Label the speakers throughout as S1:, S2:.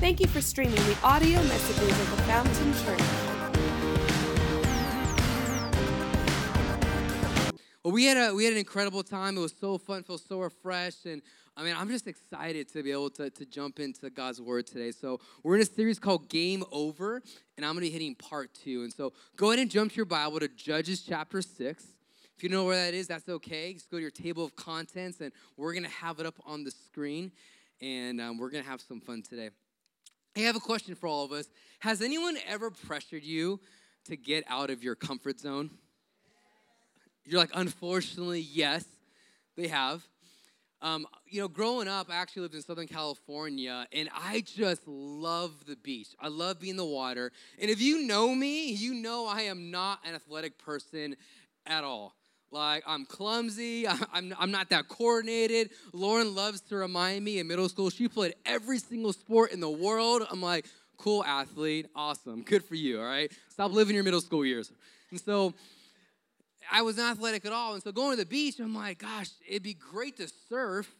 S1: Thank you for streaming the audio messages of the Fountain Church.
S2: Well, we had a we had an incredible time. It was so fun, feel so refreshed, and I mean, I'm just excited to be able to, to jump into God's word today. So we're in a series called Game Over, and I'm gonna be hitting part two. And so go ahead and jump to your Bible to Judges chapter six. If you know where that is, that's okay. Just go to your table of contents, and we're gonna have it up on the screen, and um, we're gonna have some fun today. I have a question for all of us. Has anyone ever pressured you to get out of your comfort zone? You're like, unfortunately, yes, they have. Um, you know, growing up, I actually lived in Southern California, and I just love the beach. I love being in the water. And if you know me, you know I am not an athletic person at all. Like, I'm clumsy. I'm, I'm not that coordinated. Lauren loves to remind me in middle school, she played every single sport in the world. I'm like, cool athlete. Awesome. Good for you, all right? Stop living your middle school years. And so, I was not athletic at all. And so going to the beach, I'm like, gosh, it'd be great to surf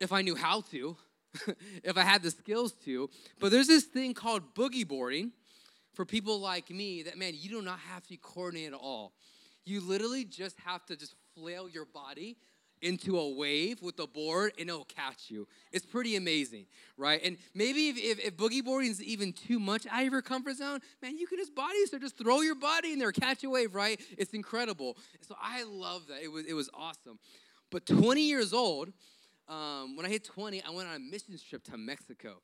S2: if I knew how to, if I had the skills to. But there's this thing called boogie boarding for people like me that, man, you do not have to be coordinated at all. You literally just have to just flail your body into a wave with the board and it'll catch you. It's pretty amazing, right? And maybe if, if, if, boogie boarding is even too much out of your comfort zone, man, you can just body so just throw your body in there, catch a wave, right? It's incredible. So I love that. It was it was awesome. But 20 years old, um, when I hit 20, I went on a missions trip to Mexico.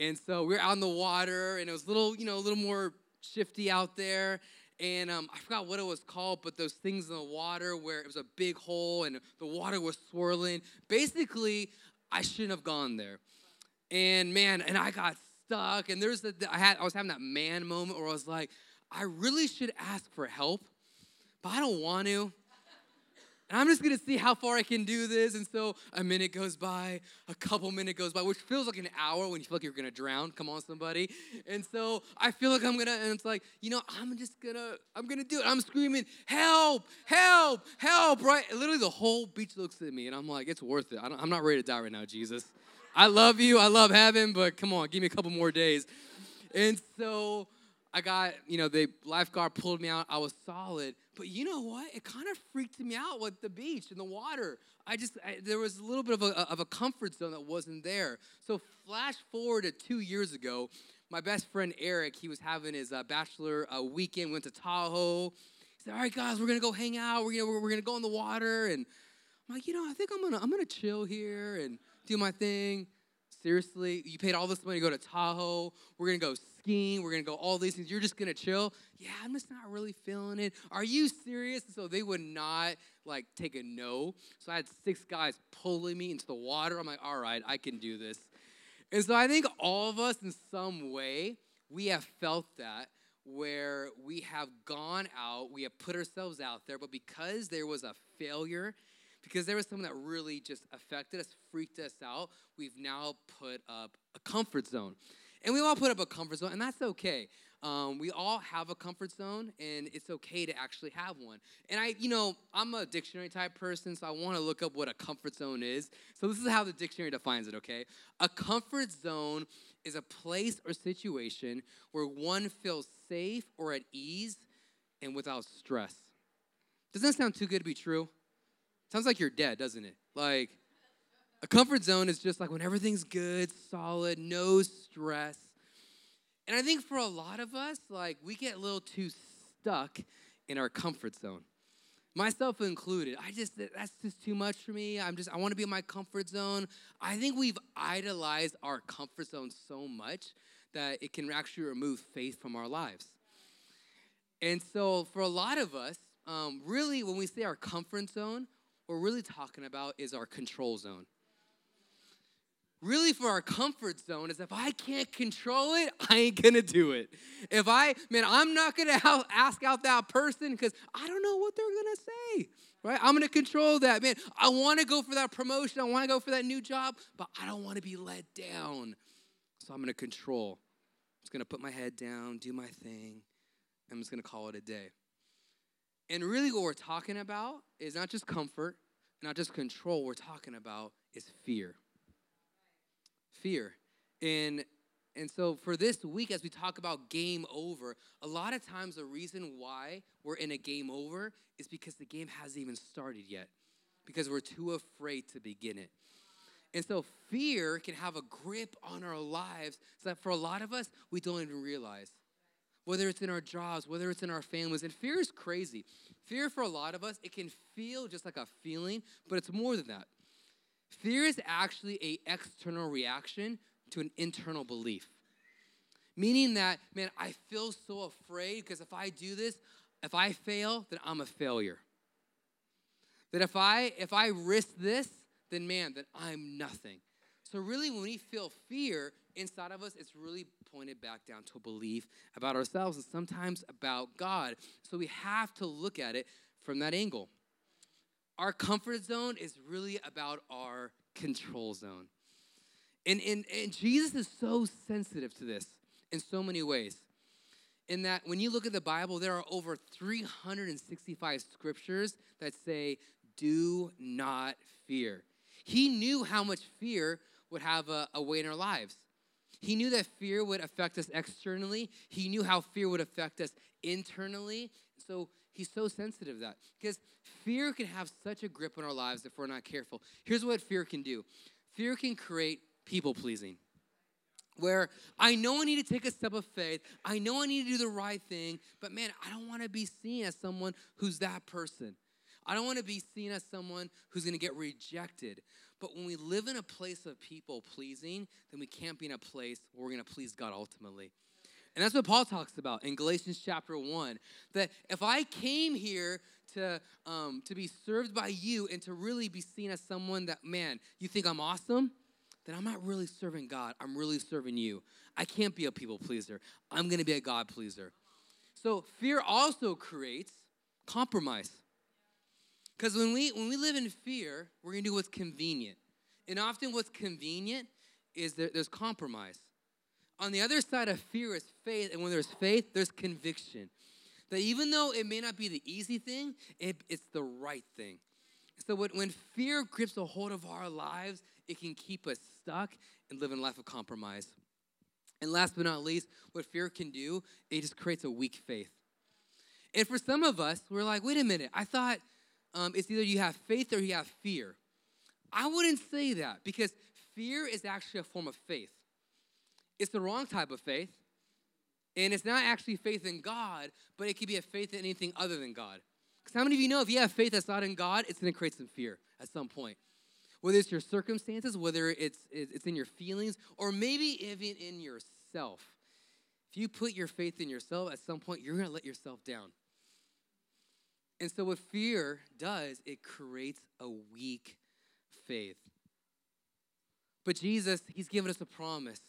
S2: And so we were out in the water and it was a little, you know, a little more shifty out there and um, I forgot what it was called, but those things in the water where it was a big hole and the water was swirling. Basically, I shouldn't have gone there. And man, and I got stuck. And there's the, I had I was having that man moment where I was like, I really should ask for help, but I don't want to and I'm just gonna see how far I can do this. And so a minute goes by, a couple minutes goes by, which feels like an hour when you feel like you're gonna drown. Come on, somebody. And so I feel like I'm gonna, and it's like, you know, I'm just gonna, I'm gonna do it. I'm screaming, help, help, help, right? And literally the whole beach looks at me, and I'm like, it's worth it. I am not ready to die right now, Jesus. I love you, I love heaven, but come on, give me a couple more days. And so I got, you know, the lifeguard pulled me out. I was solid. But you know what? It kind of freaked me out with the beach and the water. I just, I, there was a little bit of a, of a comfort zone that wasn't there. So, flash forward to two years ago, my best friend Eric, he was having his uh, bachelor uh, weekend, went to Tahoe. He said, All right, guys, we're going to go hang out. We're going we're, we're to go in the water. And I'm like, You know, I think I'm going to I'm gonna chill here and do my thing. Seriously, you paid all this money to go to Tahoe. We're gonna go skiing. We're gonna go all these things. You're just gonna chill. Yeah, I'm just not really feeling it. Are you serious? So they would not like take a no. So I had six guys pulling me into the water. I'm like, all right, I can do this. And so I think all of us, in some way, we have felt that where we have gone out, we have put ourselves out there, but because there was a failure because there was something that really just affected us, freaked us out, we've now put up a comfort zone. And we all put up a comfort zone, and that's okay. Um, we all have a comfort zone, and it's okay to actually have one. And I, you know, I'm a dictionary type person, so I want to look up what a comfort zone is. So this is how the dictionary defines it, okay? A comfort zone is a place or situation where one feels safe or at ease and without stress. Doesn't that sound too good to be true? Sounds like you're dead, doesn't it? Like, a comfort zone is just like when everything's good, solid, no stress. And I think for a lot of us, like, we get a little too stuck in our comfort zone. Myself included. I just, that's just too much for me. I'm just, I want to be in my comfort zone. I think we've idolized our comfort zone so much that it can actually remove faith from our lives. And so for a lot of us, um, really, when we say our comfort zone, we're really talking about is our control zone. Really, for our comfort zone is if I can't control it, I ain't gonna do it. If I, man, I'm not gonna ask out that person because I don't know what they're gonna say, right? I'm gonna control that. Man, I wanna go for that promotion, I wanna go for that new job, but I don't wanna be let down. So I'm gonna control. I'm just gonna put my head down, do my thing. I'm just gonna call it a day. And really, what we're talking about is not just comfort, not just control. We're talking about is fear. Fear. And and so for this week, as we talk about game over, a lot of times the reason why we're in a game over is because the game hasn't even started yet, because we're too afraid to begin it. And so fear can have a grip on our lives so that for a lot of us, we don't even realize. Whether it's in our jobs, whether it's in our families. And fear is crazy. Fear for a lot of us, it can feel just like a feeling, but it's more than that. Fear is actually a external reaction to an internal belief. Meaning that, man, I feel so afraid because if I do this, if I fail, then I'm a failure. That if I if I risk this, then man, then I'm nothing. So really when we feel fear inside of us, it's really pointed back down to a belief about ourselves and sometimes about God. So we have to look at it from that angle. Our comfort zone is really about our control zone. And, and, and Jesus is so sensitive to this in so many ways. In that, when you look at the Bible, there are over 365 scriptures that say, Do not fear. He knew how much fear would have a, a weight in our lives. He knew that fear would affect us externally, he knew how fear would affect us internally. So he's so sensitive to that because fear can have such a grip on our lives if we're not careful. Here's what fear can do fear can create people pleasing. Where I know I need to take a step of faith, I know I need to do the right thing, but man, I don't want to be seen as someone who's that person. I don't want to be seen as someone who's going to get rejected. But when we live in a place of people pleasing, then we can't be in a place where we're going to please God ultimately. And that's what Paul talks about in Galatians chapter 1. That if I came here to, um, to be served by you and to really be seen as someone that, man, you think I'm awesome, then I'm not really serving God. I'm really serving you. I can't be a people pleaser. I'm going to be a God pleaser. So fear also creates compromise. Because when we when we live in fear, we're gonna do what's convenient. And often what's convenient is that there's compromise. On the other side of fear is faith, and when there's faith, there's conviction. That even though it may not be the easy thing, it, it's the right thing. So when, when fear grips a hold of our lives, it can keep us stuck and live a life of compromise. And last but not least, what fear can do, it just creates a weak faith. And for some of us, we're like, wait a minute, I thought um, it's either you have faith or you have fear. I wouldn't say that because fear is actually a form of faith. It's the wrong type of faith. And it's not actually faith in God, but it could be a faith in anything other than God. Because how many of you know if you have faith that's not in God, it's going to create some fear at some point? Whether it's your circumstances, whether it's, it's in your feelings, or maybe even in yourself. If you put your faith in yourself, at some point, you're going to let yourself down. And so, what fear does, it creates a weak faith. But Jesus, He's given us a promise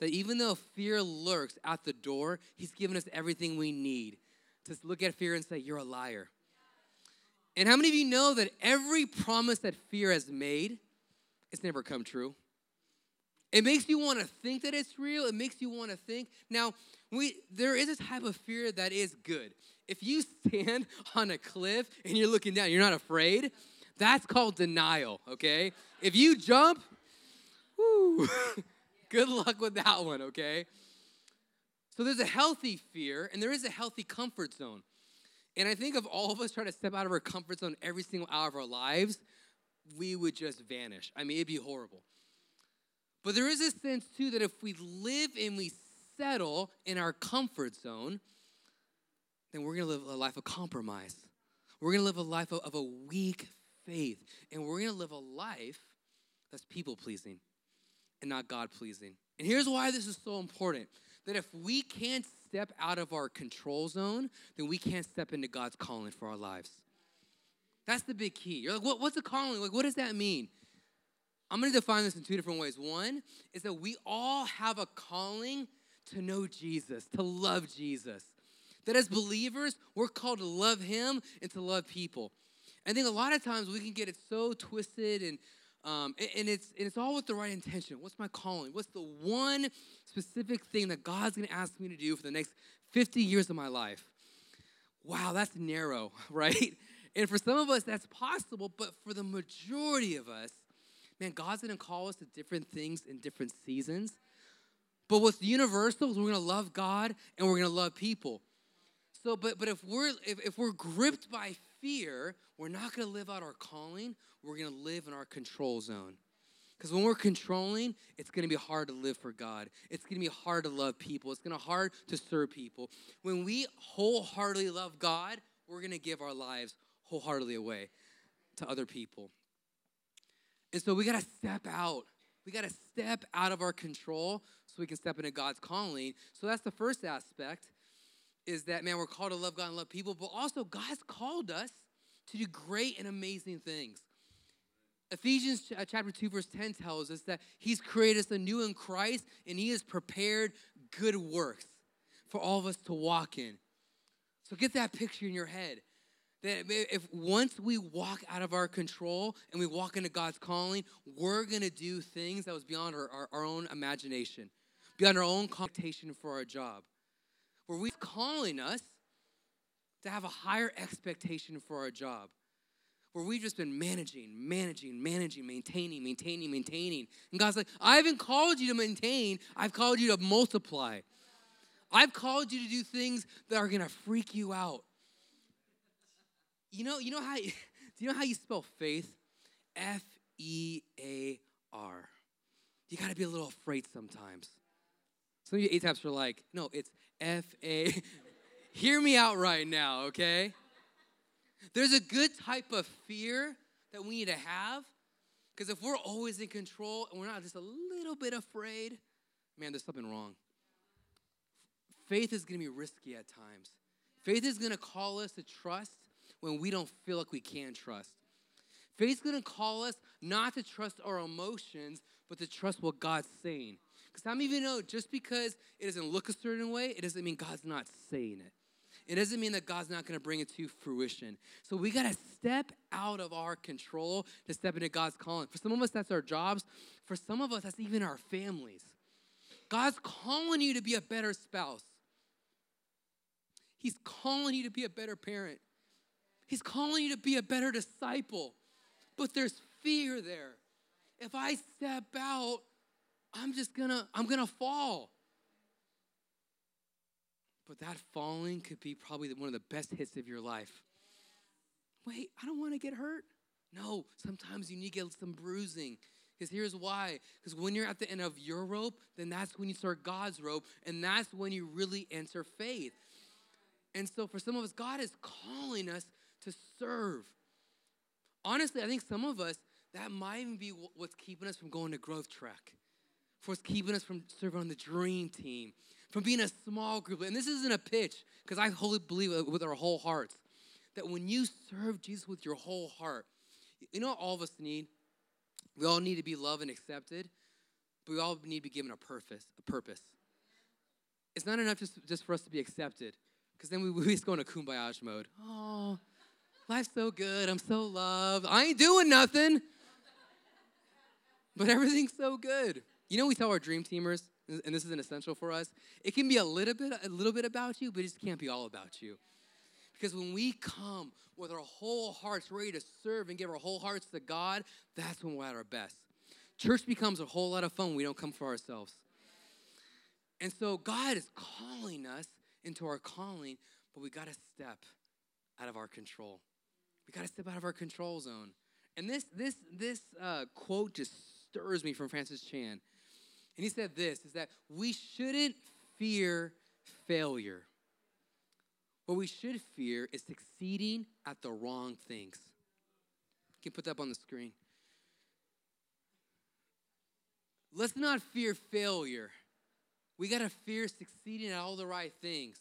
S2: that even though fear lurks at the door, He's given us everything we need to look at fear and say, You're a liar. And how many of you know that every promise that fear has made, it's never come true? It makes you want to think that it's real. It makes you want to think. Now, we there is a type of fear that is good. If you stand on a cliff and you're looking down, you're not afraid, that's called denial, okay? If you jump, whoo, good luck with that one, okay? So there's a healthy fear and there is a healthy comfort zone. And I think if all of us try to step out of our comfort zone every single hour of our lives, we would just vanish. I mean, it'd be horrible. But there is a sense, too, that if we live and we settle in our comfort zone, then we're to live a life of compromise. We're to live a life of, of a weak faith. And we're to live a life that's people pleasing and not God pleasing. And here's why this is so important that if we can't step out of our control zone, then we can't step into God's calling for our lives. That's the big key. You're like, what, what's a calling? Like, what does that mean? I'm going to define this in two different ways. One is that we all have a calling to know Jesus, to love Jesus. That as believers, we're called to love Him and to love people. I think a lot of times we can get it so twisted and um, and, it's, and it's all with the right intention. What's my calling? What's the one specific thing that God's gonna ask me to do for the next 50 years of my life? Wow, that's narrow, right? And for some of us, that's possible, but for the majority of us, man, God's gonna call us to different things in different seasons. But what's universal is we're gonna love God and we're gonna love people. So, but but if we're if, if we're gripped by fear, we're not gonna live out our calling, we're gonna live in our control zone. Because when we're controlling, it's gonna be hard to live for God. It's gonna be hard to love people. It's gonna be hard to serve people. When we wholeheartedly love God, we're gonna give our lives wholeheartedly away to other people. And so we gotta step out. We gotta step out of our control so we can step into God's calling. So that's the first aspect is that, man, we're called to love God and love people, but also God's called us to do great and amazing things. Ephesians uh, chapter 2, verse 10 tells us that He's created us anew in Christ and He has prepared good works for all of us to walk in. So get that picture in your head. That if once we walk out of our control and we walk into God's calling, we're gonna do things that was beyond our, our, our own imagination, beyond our own computation for our job. Where He's calling us to have a higher expectation for our job where we've just been managing, managing, managing, maintaining, maintaining, maintaining. And God's like, I haven't called you to maintain, I've called you to multiply. I've called you to do things that are gonna freak you out. You know, you know how do you know how you spell faith? F E A R. You gotta be a little afraid sometimes. Some of you A-taps are like, no, it's F A. Hear me out right now, okay? There's a good type of fear that we need to have. Because if we're always in control and we're not just a little bit afraid, man, there's something wrong. Faith is going to be risky at times. Faith is going to call us to trust when we don't feel like we can trust. Faith's going to call us not to trust our emotions, but to trust what God's saying. Because how many of you know just because it doesn't look a certain way, it doesn't mean God's not saying it it doesn't mean that God's not going to bring it to fruition. So we got to step out of our control to step into God's calling. For some of us, that's our jobs. For some of us, that's even our families. God's calling you to be a better spouse. He's calling you to be a better parent. He's calling you to be a better disciple. But there's fear there. If I step out, I'm just gonna, I'm gonna fall. But that falling could be probably one of the best hits of your life. Wait, I don't want to get hurt. No, sometimes you need to get some bruising. Because here's why. Because when you're at the end of your rope, then that's when you start God's rope, and that's when you really enter faith. And so for some of us, God is calling us to serve. Honestly, I think some of us, that might even be what's keeping us from going to growth track, for what's keeping us from serving on the dream team, from being a small group. And this isn't a pitch, because I wholly believe with our whole hearts that when you serve Jesus with your whole heart, you know what all of us need? We all need to be loved and accepted, but we all need to be given a purpose. A purpose. It's not enough just, just for us to be accepted, because then we, we just go into kumbaya mode. Oh, life's so good. I'm so loved. I ain't doing nothing, but everything's so good. You know, we tell our dream teamers, and this is an essential for us, it can be a little bit, a little bit about you, but it just can't be all about you. Because when we come with our whole hearts ready to serve and give our whole hearts to God, that's when we're at our best. Church becomes a whole lot of fun when we don't come for ourselves. And so God is calling us into our calling, but we got to step out of our control. We got to step out of our control zone. And this this this uh, quote just stirs me from Francis Chan. And he said this is that we shouldn't fear failure. What we should fear is succeeding at the wrong things. You can put that up on the screen. Let's not fear failure. We got to fear succeeding at all the right things.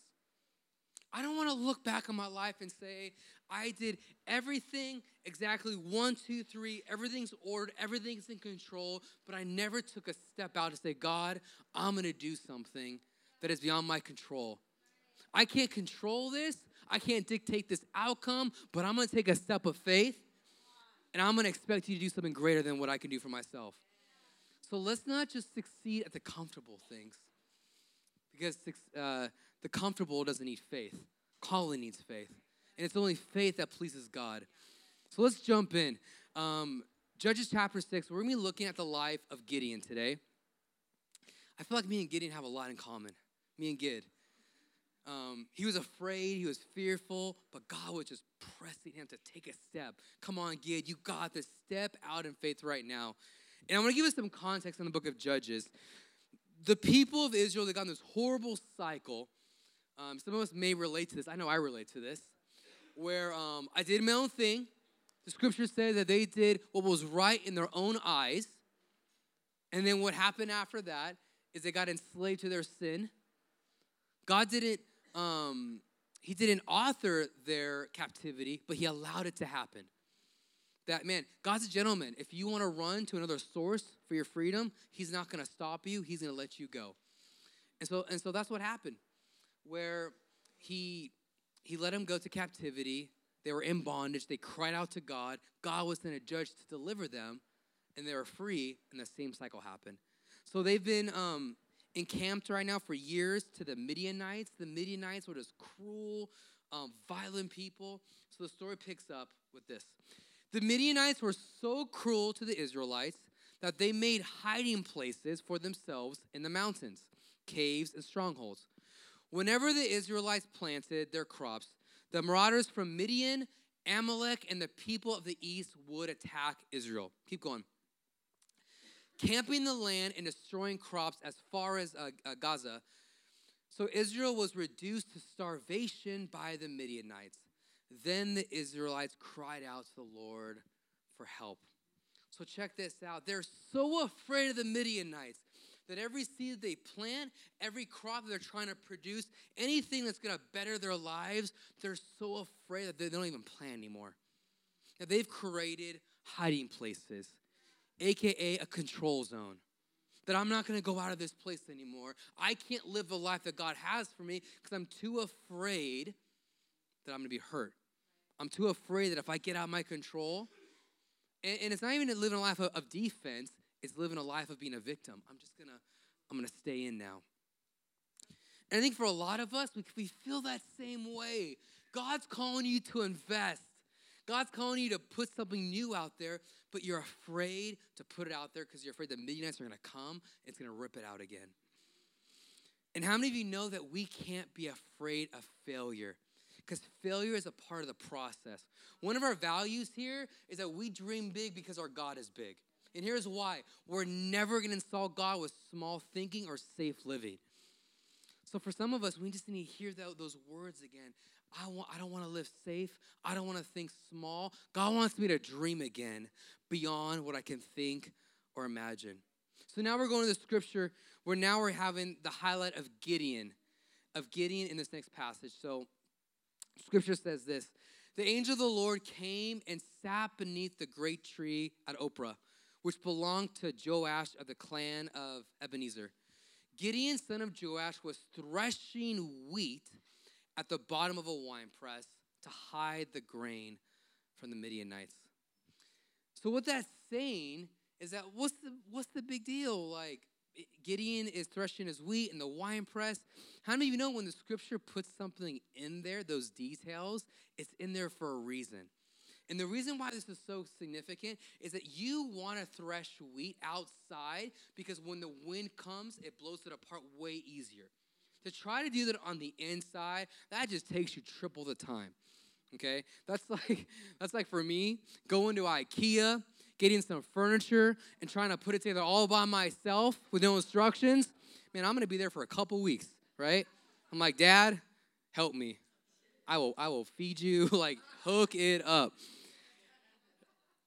S2: I don't want to look back on my life and say, I did everything exactly one, two, three, everything's ordered, everything's in control, but I never took a step out to say, God, I'm going to do something that is beyond my control. I can't control this, I can't dictate this outcome, but I'm going to take a step of faith and I'm going to expect you to do something greater than what I can do for myself. So let's not just succeed at the comfortable things because uh, the comfortable doesn't need faith, calling needs faith and it's only faith that pleases God. So let's jump in. Um, Judges chapter 6, we're going to be looking at the life of Gideon today. I feel like me and Gideon have a lot in common. Me and Gid. Um, he was afraid, he was fearful, but God was just pressing him to take a step. Come on, Gid, you got this. Step out in faith right now. And I want to give us some context on the book of Judges. The people of Israel, they got in this horrible cycle. Um, some of us may relate to this. I know I relate to this. Where um, I did my own thing. The scripture says that they did what was right in their own eyes. And then what happened after that is they got enslaved to their sin. God didn't um, he didn't author their captivity, but he allowed it to happen. That man, God's a gentleman. If you want to run to another source for your freedom, he's not going to stop you. He's going to let you go. And so and so that's what happened where he he let them go to captivity. They were in bondage. They cried out to God. God was then a judge to deliver them, and they were free. And the same cycle happened. So they've been um, encamped right now for years to the Midianites. The Midianites were just cruel, um, violent people. So the story picks up with this. The Midianites were so cruel to the Israelites that they made hiding places for themselves in the mountains, caves, and strongholds. Whenever the Israelites planted their crops, the marauders from Midian, Amalek, and the people of the east would attack Israel. Keep going camping the land and destroying crops as far as uh, uh, Gaza. So Israel was reduced to starvation by the Midianites. Then the Israelites cried out to the Lord for help. So check this out. They're so afraid of the Midianites that every seed they plant, every crop they're trying to produce, anything that's going to better their lives, they're so afraid that they don't even plant anymore. Now, they've created hiding places aka a control zone. That I'm not gonna go out of this place anymore. I can't live the life that God has for me because I'm too afraid that I'm gonna be hurt. I'm too afraid that if I get out of my control, and, and it's not even living a life of, of defense, it's living a life of being a victim. I'm just gonna, I'm gonna stay in now. And I think for a lot of us, we, we feel that same way. God's calling you to invest. God's calling you to put something new out there, but you're afraid to put it out there because you're afraid the Midianites are going to come. and It's going to rip it out again. And how many of you know that we can't be afraid of failure? Because failure is a part of the process. One of our values here is that we dream big because our God is big. And here's why we're never going to install God with small thinking or safe living. So for some of us, we just need to hear those words again. I, want, I don't want to live safe. I don't want to think small. God wants me to dream again beyond what I can think or imagine. So now we're going to the scripture where now we're having the highlight of Gideon, of Gideon in this next passage. So scripture says this The angel of the Lord came and sat beneath the great tree at Ophrah, which belonged to Joash of the clan of Abiezer. Gideon, son of Joash, was threshing wheat at the bottom of a wine press to hide the grain from the Midianites. So what that's saying is that what's the what's the big deal? Like Gideon is threshing his wheat in the wine press. How many of you know when the scripture puts something in there, those details, it's in there for a reason. And the reason why this is so significant is that you want to thresh wheat outside because when the wind comes, it blows it apart way easier. To try to do that on the inside, that just takes you triple the time. Okay? That's like that's like for me going to IKEA, getting some furniture and trying to put it together all by myself with no instructions. Man, I'm going to be there for a couple weeks, right? I'm like, "Dad, help me. I will I will feed you, like hook it up."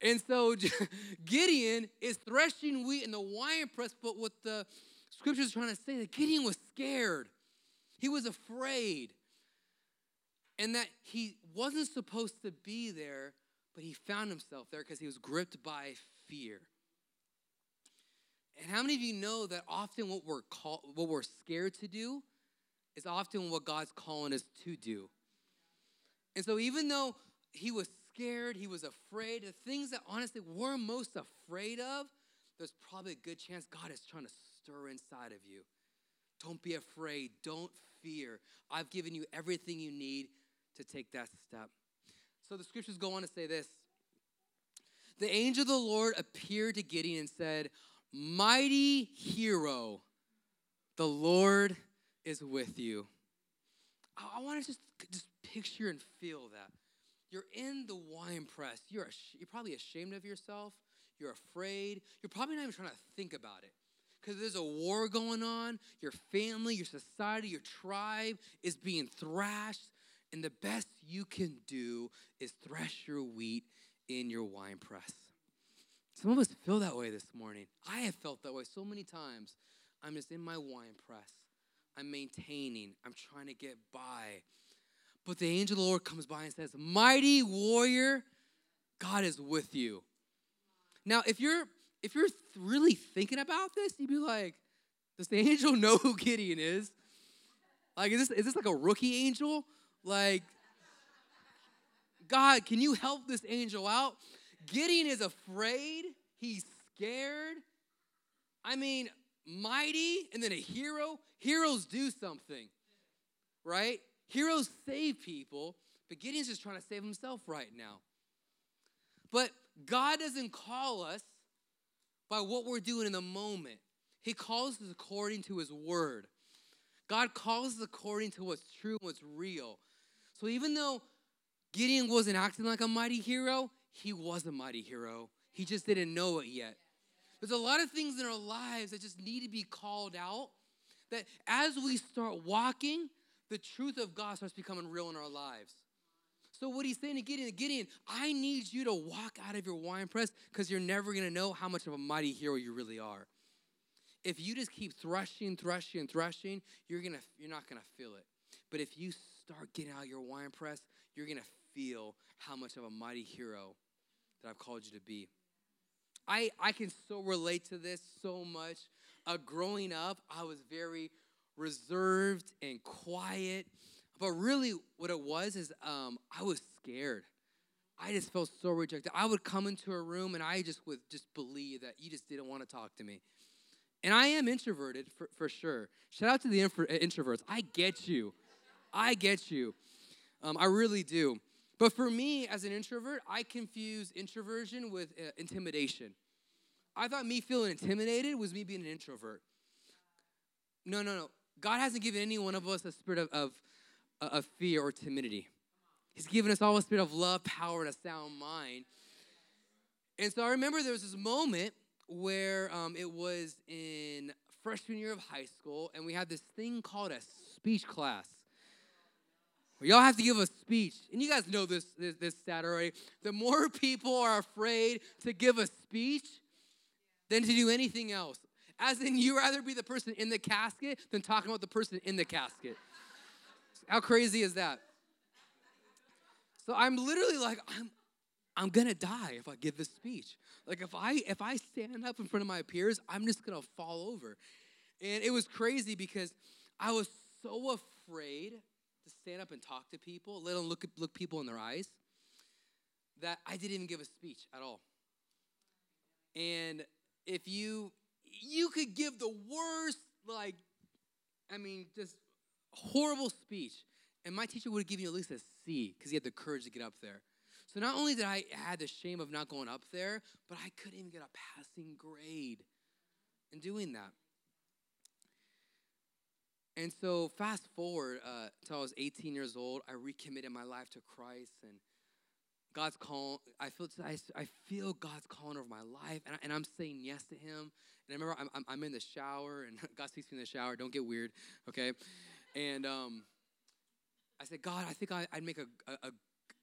S2: And so Gideon is threshing wheat in the wine press, but what the scripture is trying to say that Gideon was scared. He was afraid. And that he wasn't supposed to be there, but he found himself there because he was gripped by fear. And how many of you know that often what we're called, what we're scared to do is often what God's calling us to do. And so even though he was scared, he was afraid, the things that honestly we're most afraid of, there's probably a good chance God is trying to stir inside of you. Don't be afraid. Don't fear. I've given you everything you need to take that step. So the scriptures go on to say this The angel of the Lord appeared to Gideon and said, Mighty hero The Lord is with you. I, I want to just, just picture and feel that. You're in the wine press. You're, ash- you're probably ashamed of yourself. You're afraid. You're probably not even trying to think about it. Because there's a war going on. Your family, your society, your tribe is being thrashed. And the best you can do is thresh your wheat in your wine press. Some of us feel that way this morning. I have felt that way so many times. I'm just in my wine press. I'm maintaining. I'm trying to get by. But the angel of the Lord comes by and says, Mighty warrior, God is with you. Now, if you're if you're really thinking about this, you'd be like, does the angel know who Gideon is? Like, is this, is this like a rookie angel? Like, God, can you help this angel out? Gideon is afraid. He's scared. I mean, mighty and then a hero. Heroes do something, right? Heroes save people, but Gideon's just trying to save himself right now. But God doesn't call us by what we're doing in the moment. He calls us according to His Word. God calls us according to what's true and what's real. So even though Gideon wasn't acting like a mighty hero, he was a mighty hero. He just didn't know it yet. There's a lot of things in our lives that just need to be called out. That as we start walking, the truth of God starts becoming real in our lives. So what he's saying to Gideon, Gideon, I need you to walk out of your wine press because you're never gonna know how much of a mighty hero you really are. If you just keep threshing, threshing, threshing, you're gonna you're not gonna feel it. But if you start getting out your wine press, you're gonna feel how much of a mighty hero that I've called you to be. I I can so relate to this so much. Uh, growing up, I was very reserved and quiet but really, what it was is um, I was scared. I just felt so rejected. I would come into a room and I just would just believe that you just didn't want to talk to me. And I am introverted for, for sure. Shout out to the infra- introverts. I get you. I get you. Um, I really do. But for me, as an introvert, I confuse introversion with uh, intimidation. I thought me feeling intimidated was me being an introvert. No, no, no. God hasn't given any one of us a spirit of, of of fear or timidity. He's given us all a spirit of love, power, and a sound mind. And so I remember there was this moment where um, it was in freshman year of high school, and we had this thing called a speech class. Y'all have to give a speech. And you guys know this, this, this stat already. The more people are afraid to give a speech than to do anything else. As in, you rather be the person in the casket than talking about the person in the casket. How crazy is that? So I'm literally like, I'm, I'm gonna die if I give this speech. Like if I if I stand up in front of my peers, I'm just gonna fall over. And it was crazy because I was so afraid to stand up and talk to people, let alone look look people in their eyes, that I didn't even give a speech at all. And if you you could give the worst, like, I mean, just horrible speech. And my teacher would have given you at least a C because he had the courage to get up there. So not only did I had the shame of not going up there, but I couldn't even get a passing grade in doing that. And so fast forward uh, until I was 18 years old, I recommitted my life to Christ and God's calling. I feel I, feel God's calling over my life, and, I, am saying yes to Him. And I remember I'm, I'm in the shower, and God speaks to me in the shower. Don't get weird, okay? And um, I said, God, I think I, would make a, a, a,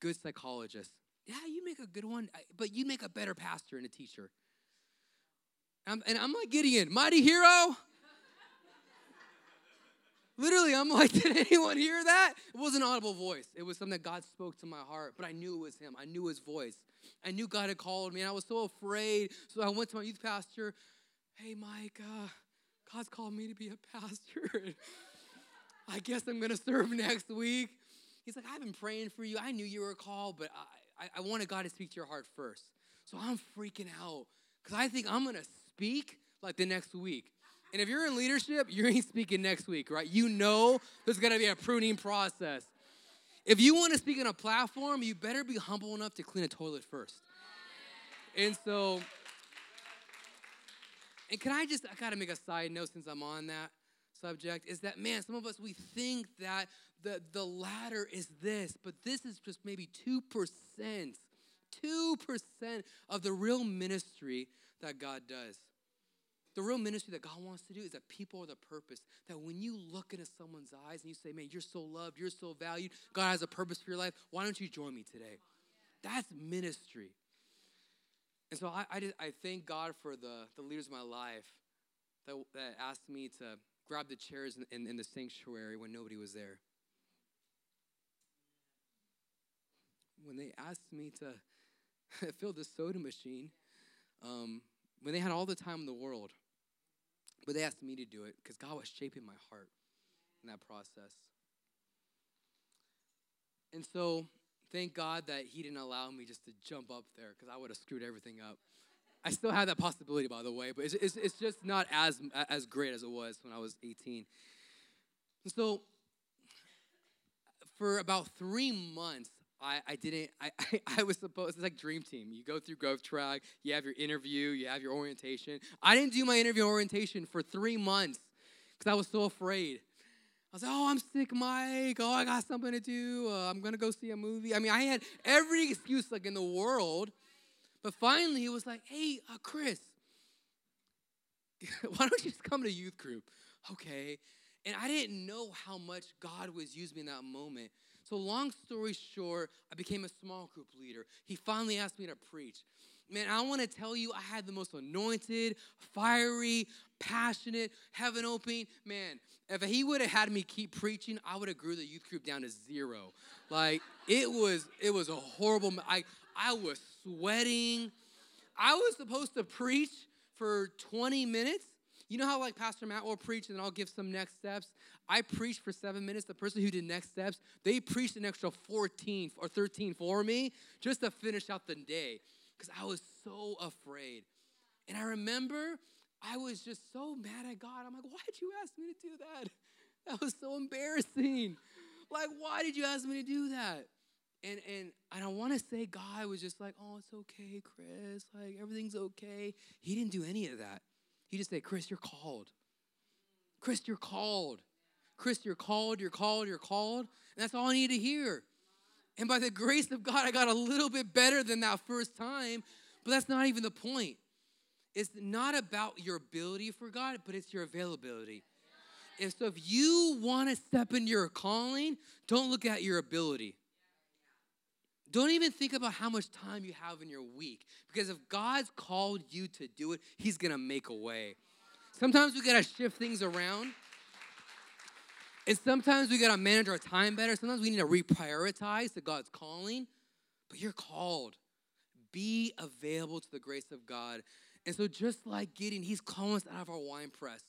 S2: good psychologist. Yeah, you make a good one, but you make a better pastor and a teacher. I'm, and I'm like Gideon, mighty hero. Literally, I'm like, did anyone hear that? It was an audible voice. It was something that God spoke to my heart, but I knew it was Him. I knew His voice. I knew God had called me, and I was so afraid. So I went to my youth pastor. Hey, Mike, uh, God's called me to be a pastor. I guess I'm gonna serve next week. He's like, I've been praying for you. I knew you were called, but I, I, I wanted God to speak to your heart first. So I'm freaking out because I think I'm gonna speak like the next week. And if you're in leadership, you ain't speaking next week, right? You know there's gonna be a pruning process. If you wanna speak on a platform, you better be humble enough to clean a toilet first. And so, and can I just, I gotta make a side note since I'm on that. subject is that, man, some of us, we think that the, the latter is this, but this is just maybe 2%, 2% of the real ministry that God does. The real ministry that God wants to do is that people are the purpose. That when you look into someone's eyes and you say, man, you're so loved, you're so valued, God has a purpose for your life, why don't you join me today? That's ministry. And so I, I, just, I thank God for the, the leaders of my life that, that asked me to grab the chairs in, in, in the sanctuary when nobody was there. When they asked me to fill the soda machine, um, when they had all the time in the world, but they asked me to do it because God was shaping my heart in that process. And so, thank God that He didn't allow me just to jump up there because I would have screwed everything up. I still have that possibility, by the way, but it's, it's, it's just not as, as great as it was when I was 18. And so, for about three months, I, I didn't, I, I, I, was supposed, it's like dream team. You go through growth track, you have your interview, you have your orientation. I didn't do my interview orientation for three months because I was so afraid. I was like, oh, I'm sick, Mike. Oh, I got something to do. Uh, I'm going to go see a movie. I mean, I had every excuse like in the world but finally, he was like, hey, uh, Chris, why don't you just come to youth group? Okay. And I didn't know how much God was using me in that moment. So, long story short, I became a small group leader. He finally asked me to preach. Man, I want to tell you, I had the most anointed, fiery, passionate, heaven opening. Man, if he would have had me keep preaching, I would have grew the youth group down to zero. Like it was, it was a horrible. I I was sweating. I was supposed to preach for 20 minutes. You know how like Pastor Matt will preach and I'll give some next steps? I preached for seven minutes. The person who did next steps, they preached an extra 14 or 13 for me just to finish out the day because I was so afraid. And I remember I was just so mad at God. I'm like, why did you ask me to do that? That was so embarrassing. Like, why did you ask me to do that? And and I don't want to say God was just like, oh, it's okay, Chris. Like everything's okay. He didn't do any of that. He just said, Chris, you're called. Chris, you're called. Chris, you're called, you're called, you're called. And that's all I need to hear. And by the grace of God, I got a little bit better than that first time, but that's not even the point. It's not about your ability for God, but it's your availability. And so if you want to step into your calling, don't look at your ability. Don't even think about how much time you have in your week because if God's called you to do it, He's gonna make a way. Sometimes we gotta shift things around. And sometimes we gotta manage our time better. Sometimes we need to reprioritize to God's calling. But you're called. Be available to the grace of God. And so, just like Gideon, He's calling us out of our wine press.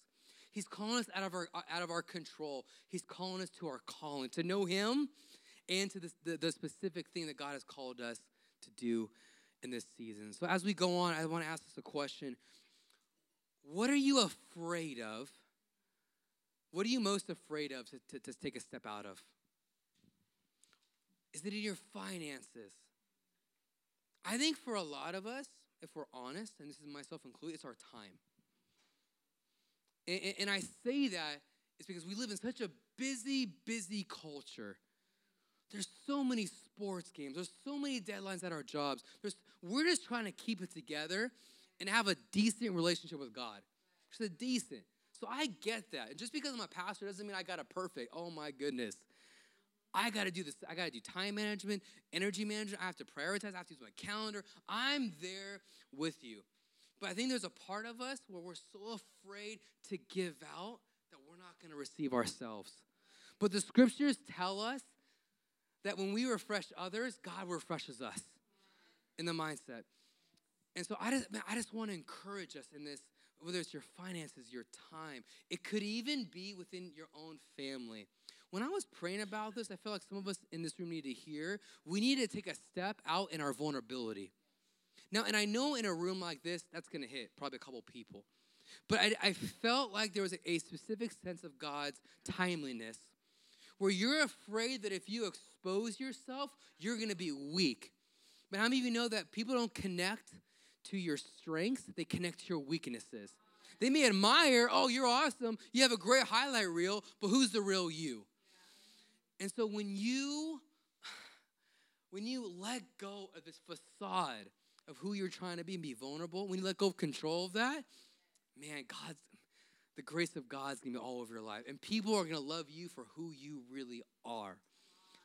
S2: He's calling us out of our out of our control. He's calling us to our calling to know Him and to the, the specific thing that God has called us to do in this season. So, as we go on, I want to ask us a question What are you afraid of? What are you most afraid of to, to, to take a step out of? Is it in your finances? I think for a lot of us, if we're honest, and this is myself included, it's our time. And, and, I say that is because we live in such a busy, busy culture there's so many sports games. There's so many deadlines at our jobs. There's, we're just trying to keep it together and have a decent relationship with God. Just a decent. So I get that. And just because I'm a pastor doesn't mean I got it perfect. Oh my goodness. I got to do this. I got to do time management, energy management. I have to prioritize. I have to use my calendar. I'm there with you. But I think there's a part of us where we're so afraid to give out that we're not going to receive ourselves. But the scriptures tell us that when we refresh others, God refreshes us in the mindset. And so I just, man, I just want to encourage us in this, whether it's your finances, your time. It could even be within your own family. When I was praying about this, I feel like some of us in this room need to hear we need to take a step out in our vulnerability. Now, and I know in a room like this, that's going to hit probably a couple people. But I, I felt like there was a, a specific sense of God's timeliness where you're afraid that if you expose yourself, you're gonna be weak. But how many of you know that people don't connect to your strengths, they connect to your weaknesses? They may admire, oh, you're awesome. You have a great highlight reel, but who's the real you? And so when you when you let go of this facade of who you're trying to be and be vulnerable, when you let go of control of that, man, God's the grace of God's gonna be all over your life. And people are gonna love you for who you really are.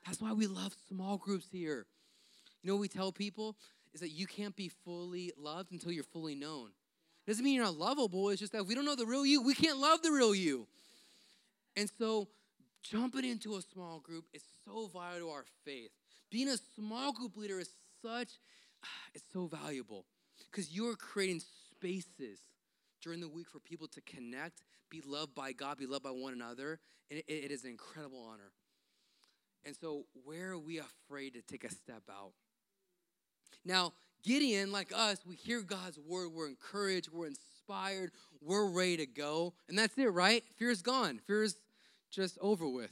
S2: That's why we love small groups here. You know what we tell people? Is that you can't be fully loved until you're fully known. It doesn't mean you're not lovable, it's just that if we don't know the real you, we can't love the real you. And so jumping into a small group is so vital to our faith. Being a small group leader is such, it's so valuable because you're creating spaces during the week for people to connect, be loved by God, be loved by one another, and it, it is an incredible honor. And so, where are we afraid to take a step out? Now, Gideon, like us, we hear God's word, we're encouraged, we're inspired, we're ready to go, and that's it, right? Fear is gone. Fear is just over with.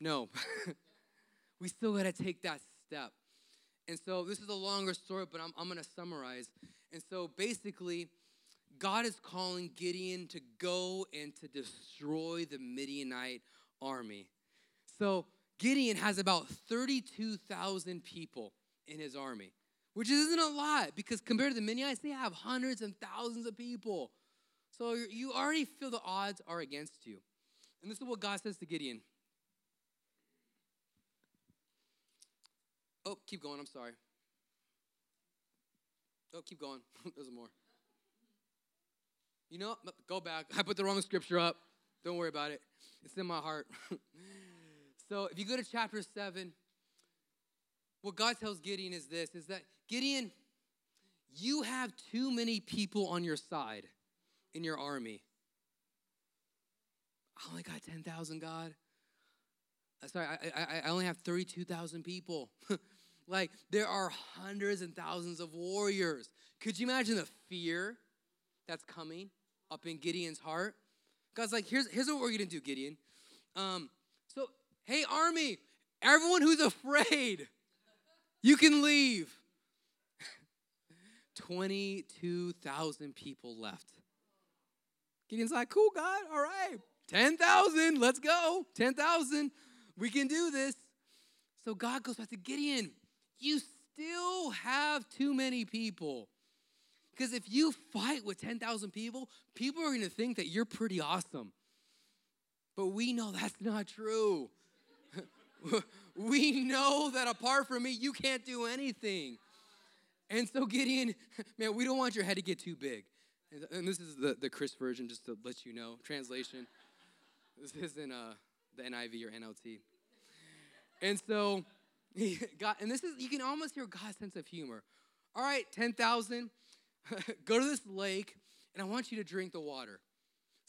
S2: No, we still got to take that step. And so, this is a longer story, but I'm, I'm going to summarize. And so, basically, God is calling Gideon to go and to destroy the Midianite army. So Gideon has about 32,000 people in his army, which isn't a lot because compared to the Midianites, they have hundreds and thousands of people. So you already feel the odds are against you. And this is what God says to Gideon. Oh, keep going. I'm sorry. Oh, keep going. There's more. You know, go back. I put the wrong scripture up. Don't worry about it. It's in my heart. so if you go to chapter 7, what God tells Gideon is this is that Gideon, you have too many people on your side in your army. I only got 10,000, God. Uh, sorry, I, I, I only have 32,000 people. like, there are hundreds and thousands of warriors. Could you imagine the fear that's coming? up in Gideon's heart. God's like, here's, here's what we're gonna do, Gideon. Um, hey, army, everyone who's afraid, you can leave. 22,000 people left. Gideon's like, cool, God, all right. 10,000, let's go. 10,000, we can do this. So God goes back to Gideon, you still have too many people. Because if you fight with 10,000 people, people are going to think that you're pretty awesome. But we know that's not true. we know that apart from me, you can't do anything. And so, Gideon, man, we don't want your head to get too big. And this is the, the Chris version, just to let you know. Translation. This isn't uh, the NIV or NLT. And so, God, and this is, you can almost hear God's sense of humor. All right, 10,000. go to this lake and I want you to drink the water.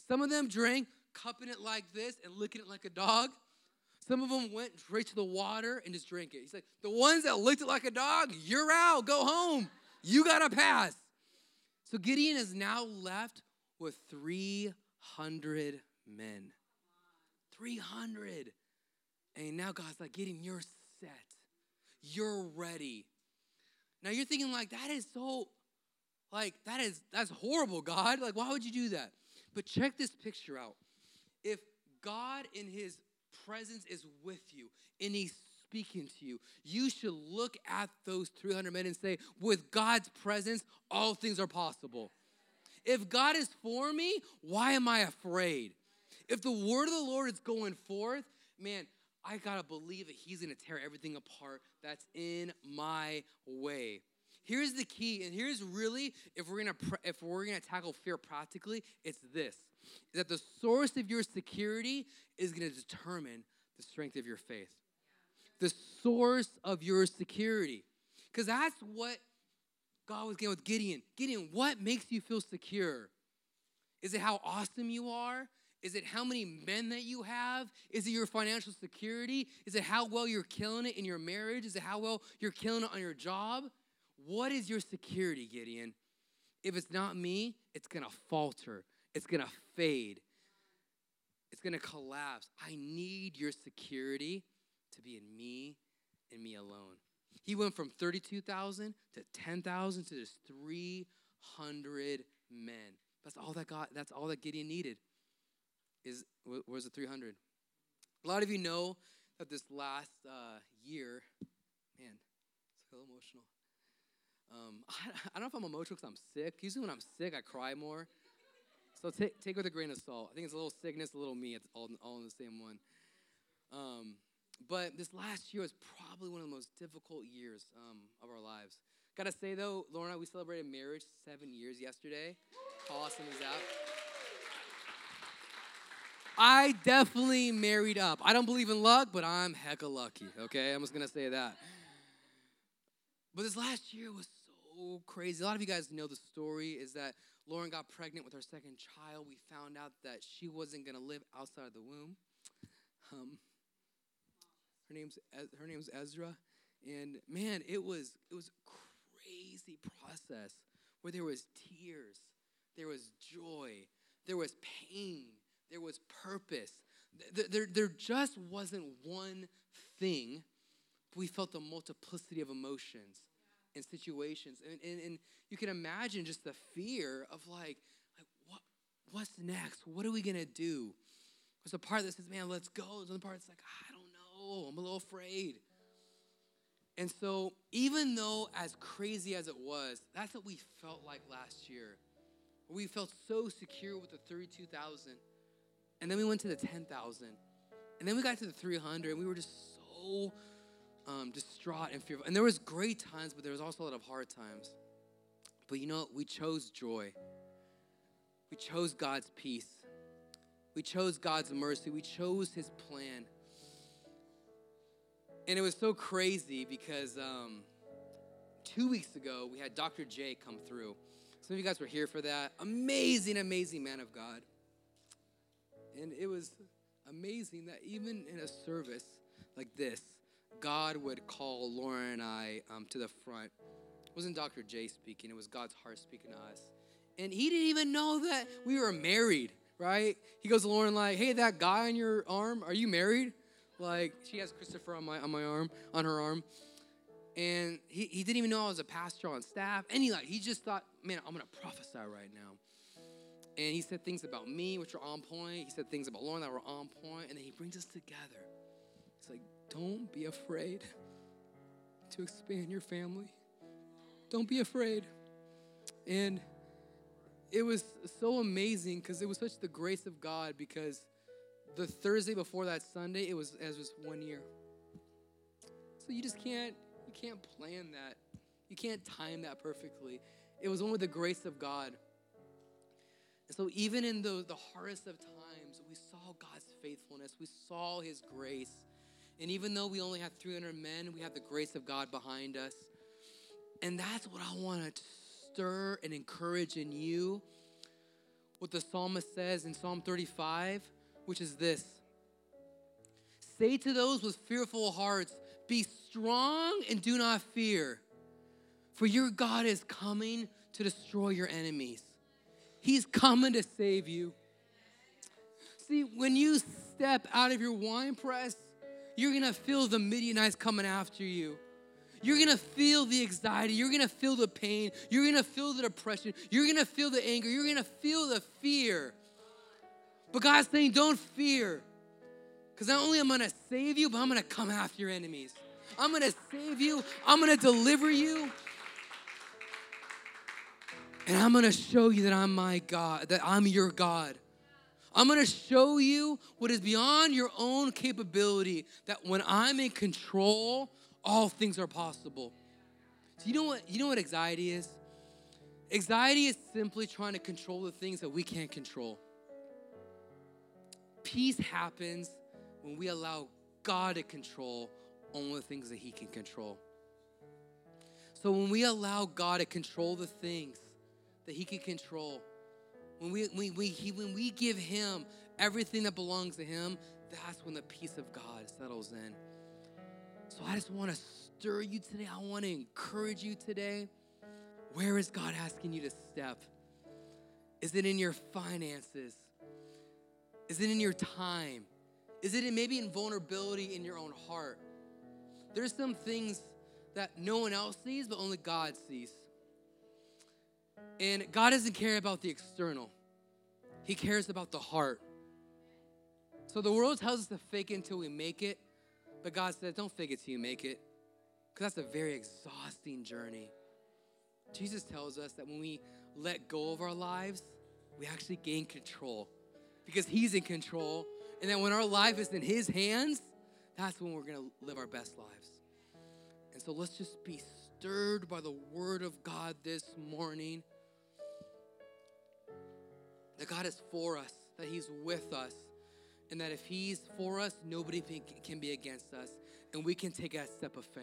S2: Some of them drank, cupping it like this and licking it like a dog. Some of them went straight to the water and just drank it. He's like, the ones that licked it like a dog, you're out, go home. You got to pass. So Gideon is now left with 300 men. 300. And now God's like, Gideon, you're set. You're ready. Now you're thinking, like, that is so like, that is, that's horrible, God. Like, why would you do that? But check this picture out. If God in his presence is with you and he's speaking to you, you should look at those 300 men and say, with God's presence, all things are possible. If God is for me, why am I afraid? If the word of the Lord is going forth, man, I gotta believe that He's gonna tear everything apart that's in my way. Here's the key, and here's really if we're gonna if we're gonna tackle fear practically, it's this: that the source of your security is gonna determine the strength of your faith. The source of your security, because that's what God was getting with Gideon. Gideon, what makes you feel secure? Is it how awesome you are? Is it how many men that you have? Is it your financial security? Is it how well you're killing it in your marriage? Is it how well you're killing it on your job? What is your security, Gideon? If it's not me, it's gonna falter, it's gonna fade, it's gonna collapse. I need your security to be in me and me alone. He went from 32,000 to 10,000 to just 300 men. That's all that God, that's all that Gideon needed. Is where's the 300. A lot of you know that this last uh, year, man, it's a little emotional. Um, I, I, don't know if I'm emotional because I'm sick. Usually when I'm sick, I cry more. So take, take with a grain of salt. I think it's a little sickness, a little me. It's all, all in the same one. Um, but this last year was probably one of the most difficult years um, of our lives. Gotta say though, Laura we celebrated marriage seven years yesterday. How awesome is that? I definitely married up. I don't believe in luck, but I'm hecka lucky, okay? I'm just gonna say that. But this last year was crazy. A lot of you guys know the story is that Lauren got pregnant with her second child. We found out that she wasn't gonna live outside of the womb. Um, her name's her name's Ezra, and man, it was it was a crazy process where there was tears, there was joy, there was pain, there was purpose. There, there just wasn't one thing. We felt the multiplicity of emotions and situations. And, and, and you can imagine just the fear of like, like what, what's next? What are we going to do? There's a part that says, man, let's go. There's another part that's like, I don't know. I'm a little afraid. And so, even though as crazy as it was, that's what we felt like last year. We felt so secure with the 32,000 and then we went to the 10,000. And then we got to the 300 and we were just so um, distraught and fearful. And there was great times, but there was also a lot of hard times. But you know, we chose joy. We chose God's peace. We chose God's mercy. We chose His plan. And it was so crazy because um, two weeks ago, we had Dr. J come through. Some of you guys were here for that. Amazing, amazing man of God. And it was amazing that even in a service like this, God would call Lauren and I um, to the front. It wasn't Dr. J speaking, it was God's heart speaking to us. And he didn't even know that we were married, right? He goes to Lauren like, hey, that guy on your arm, are you married? Like, she has Christopher on my on my arm, on her arm. And he, he didn't even know I was a pastor on staff. And he like he just thought, man, I'm gonna prophesy right now. And he said things about me, which are on point. He said things about Lauren that were on point. And then he brings us together. It's like, don't be afraid to expand your family. Don't be afraid. And it was so amazing because it was such the grace of God because the Thursday before that Sunday, it was as was one year. So you just can't you can't plan that. You can't time that perfectly. It was only the grace of God. And so, even in the, the hardest of times, we saw God's faithfulness, we saw His grace. And even though we only have 300 men, we have the grace of God behind us. And that's what I want to stir and encourage in you. What the psalmist says in Psalm 35, which is this Say to those with fearful hearts, Be strong and do not fear, for your God is coming to destroy your enemies. He's coming to save you. See, when you step out of your wine press, you're gonna feel the Midianites coming after you. You're gonna feel the anxiety. You're gonna feel the pain. You're gonna feel the depression. You're gonna feel the anger. You're gonna feel the fear. But God's saying, don't fear. Because not only am I gonna save you, but I'm gonna come after your enemies. I'm gonna save you. I'm gonna deliver you. And I'm gonna show you that I'm my God, that I'm your God. I'm gonna show you what is beyond your own capability, that when I'm in control, all things are possible. So you know what you know what anxiety is? Anxiety is simply trying to control the things that we can't control. Peace happens when we allow God to control only the things that He can control. So when we allow God to control the things that He can control. When we, when, we, he, when we give Him everything that belongs to Him, that's when the peace of God settles in. So I just want to stir you today. I want to encourage you today. Where is God asking you to step? Is it in your finances? Is it in your time? Is it in maybe in vulnerability in your own heart? There's some things that no one else sees, but only God sees. And God doesn't care about the external, He cares about the heart. So the world tells us to fake it until we make it, but God says, don't fake it till you make it, because that's a very exhausting journey. Jesus tells us that when we let go of our lives, we actually gain control because He's in control. And that when our life is in His hands, that's when we're gonna live our best lives. And so let's just be stirred by the Word of God this morning. That God is for us, that He's with us, and that if He's for us, nobody can be against us, and we can take that step of faith.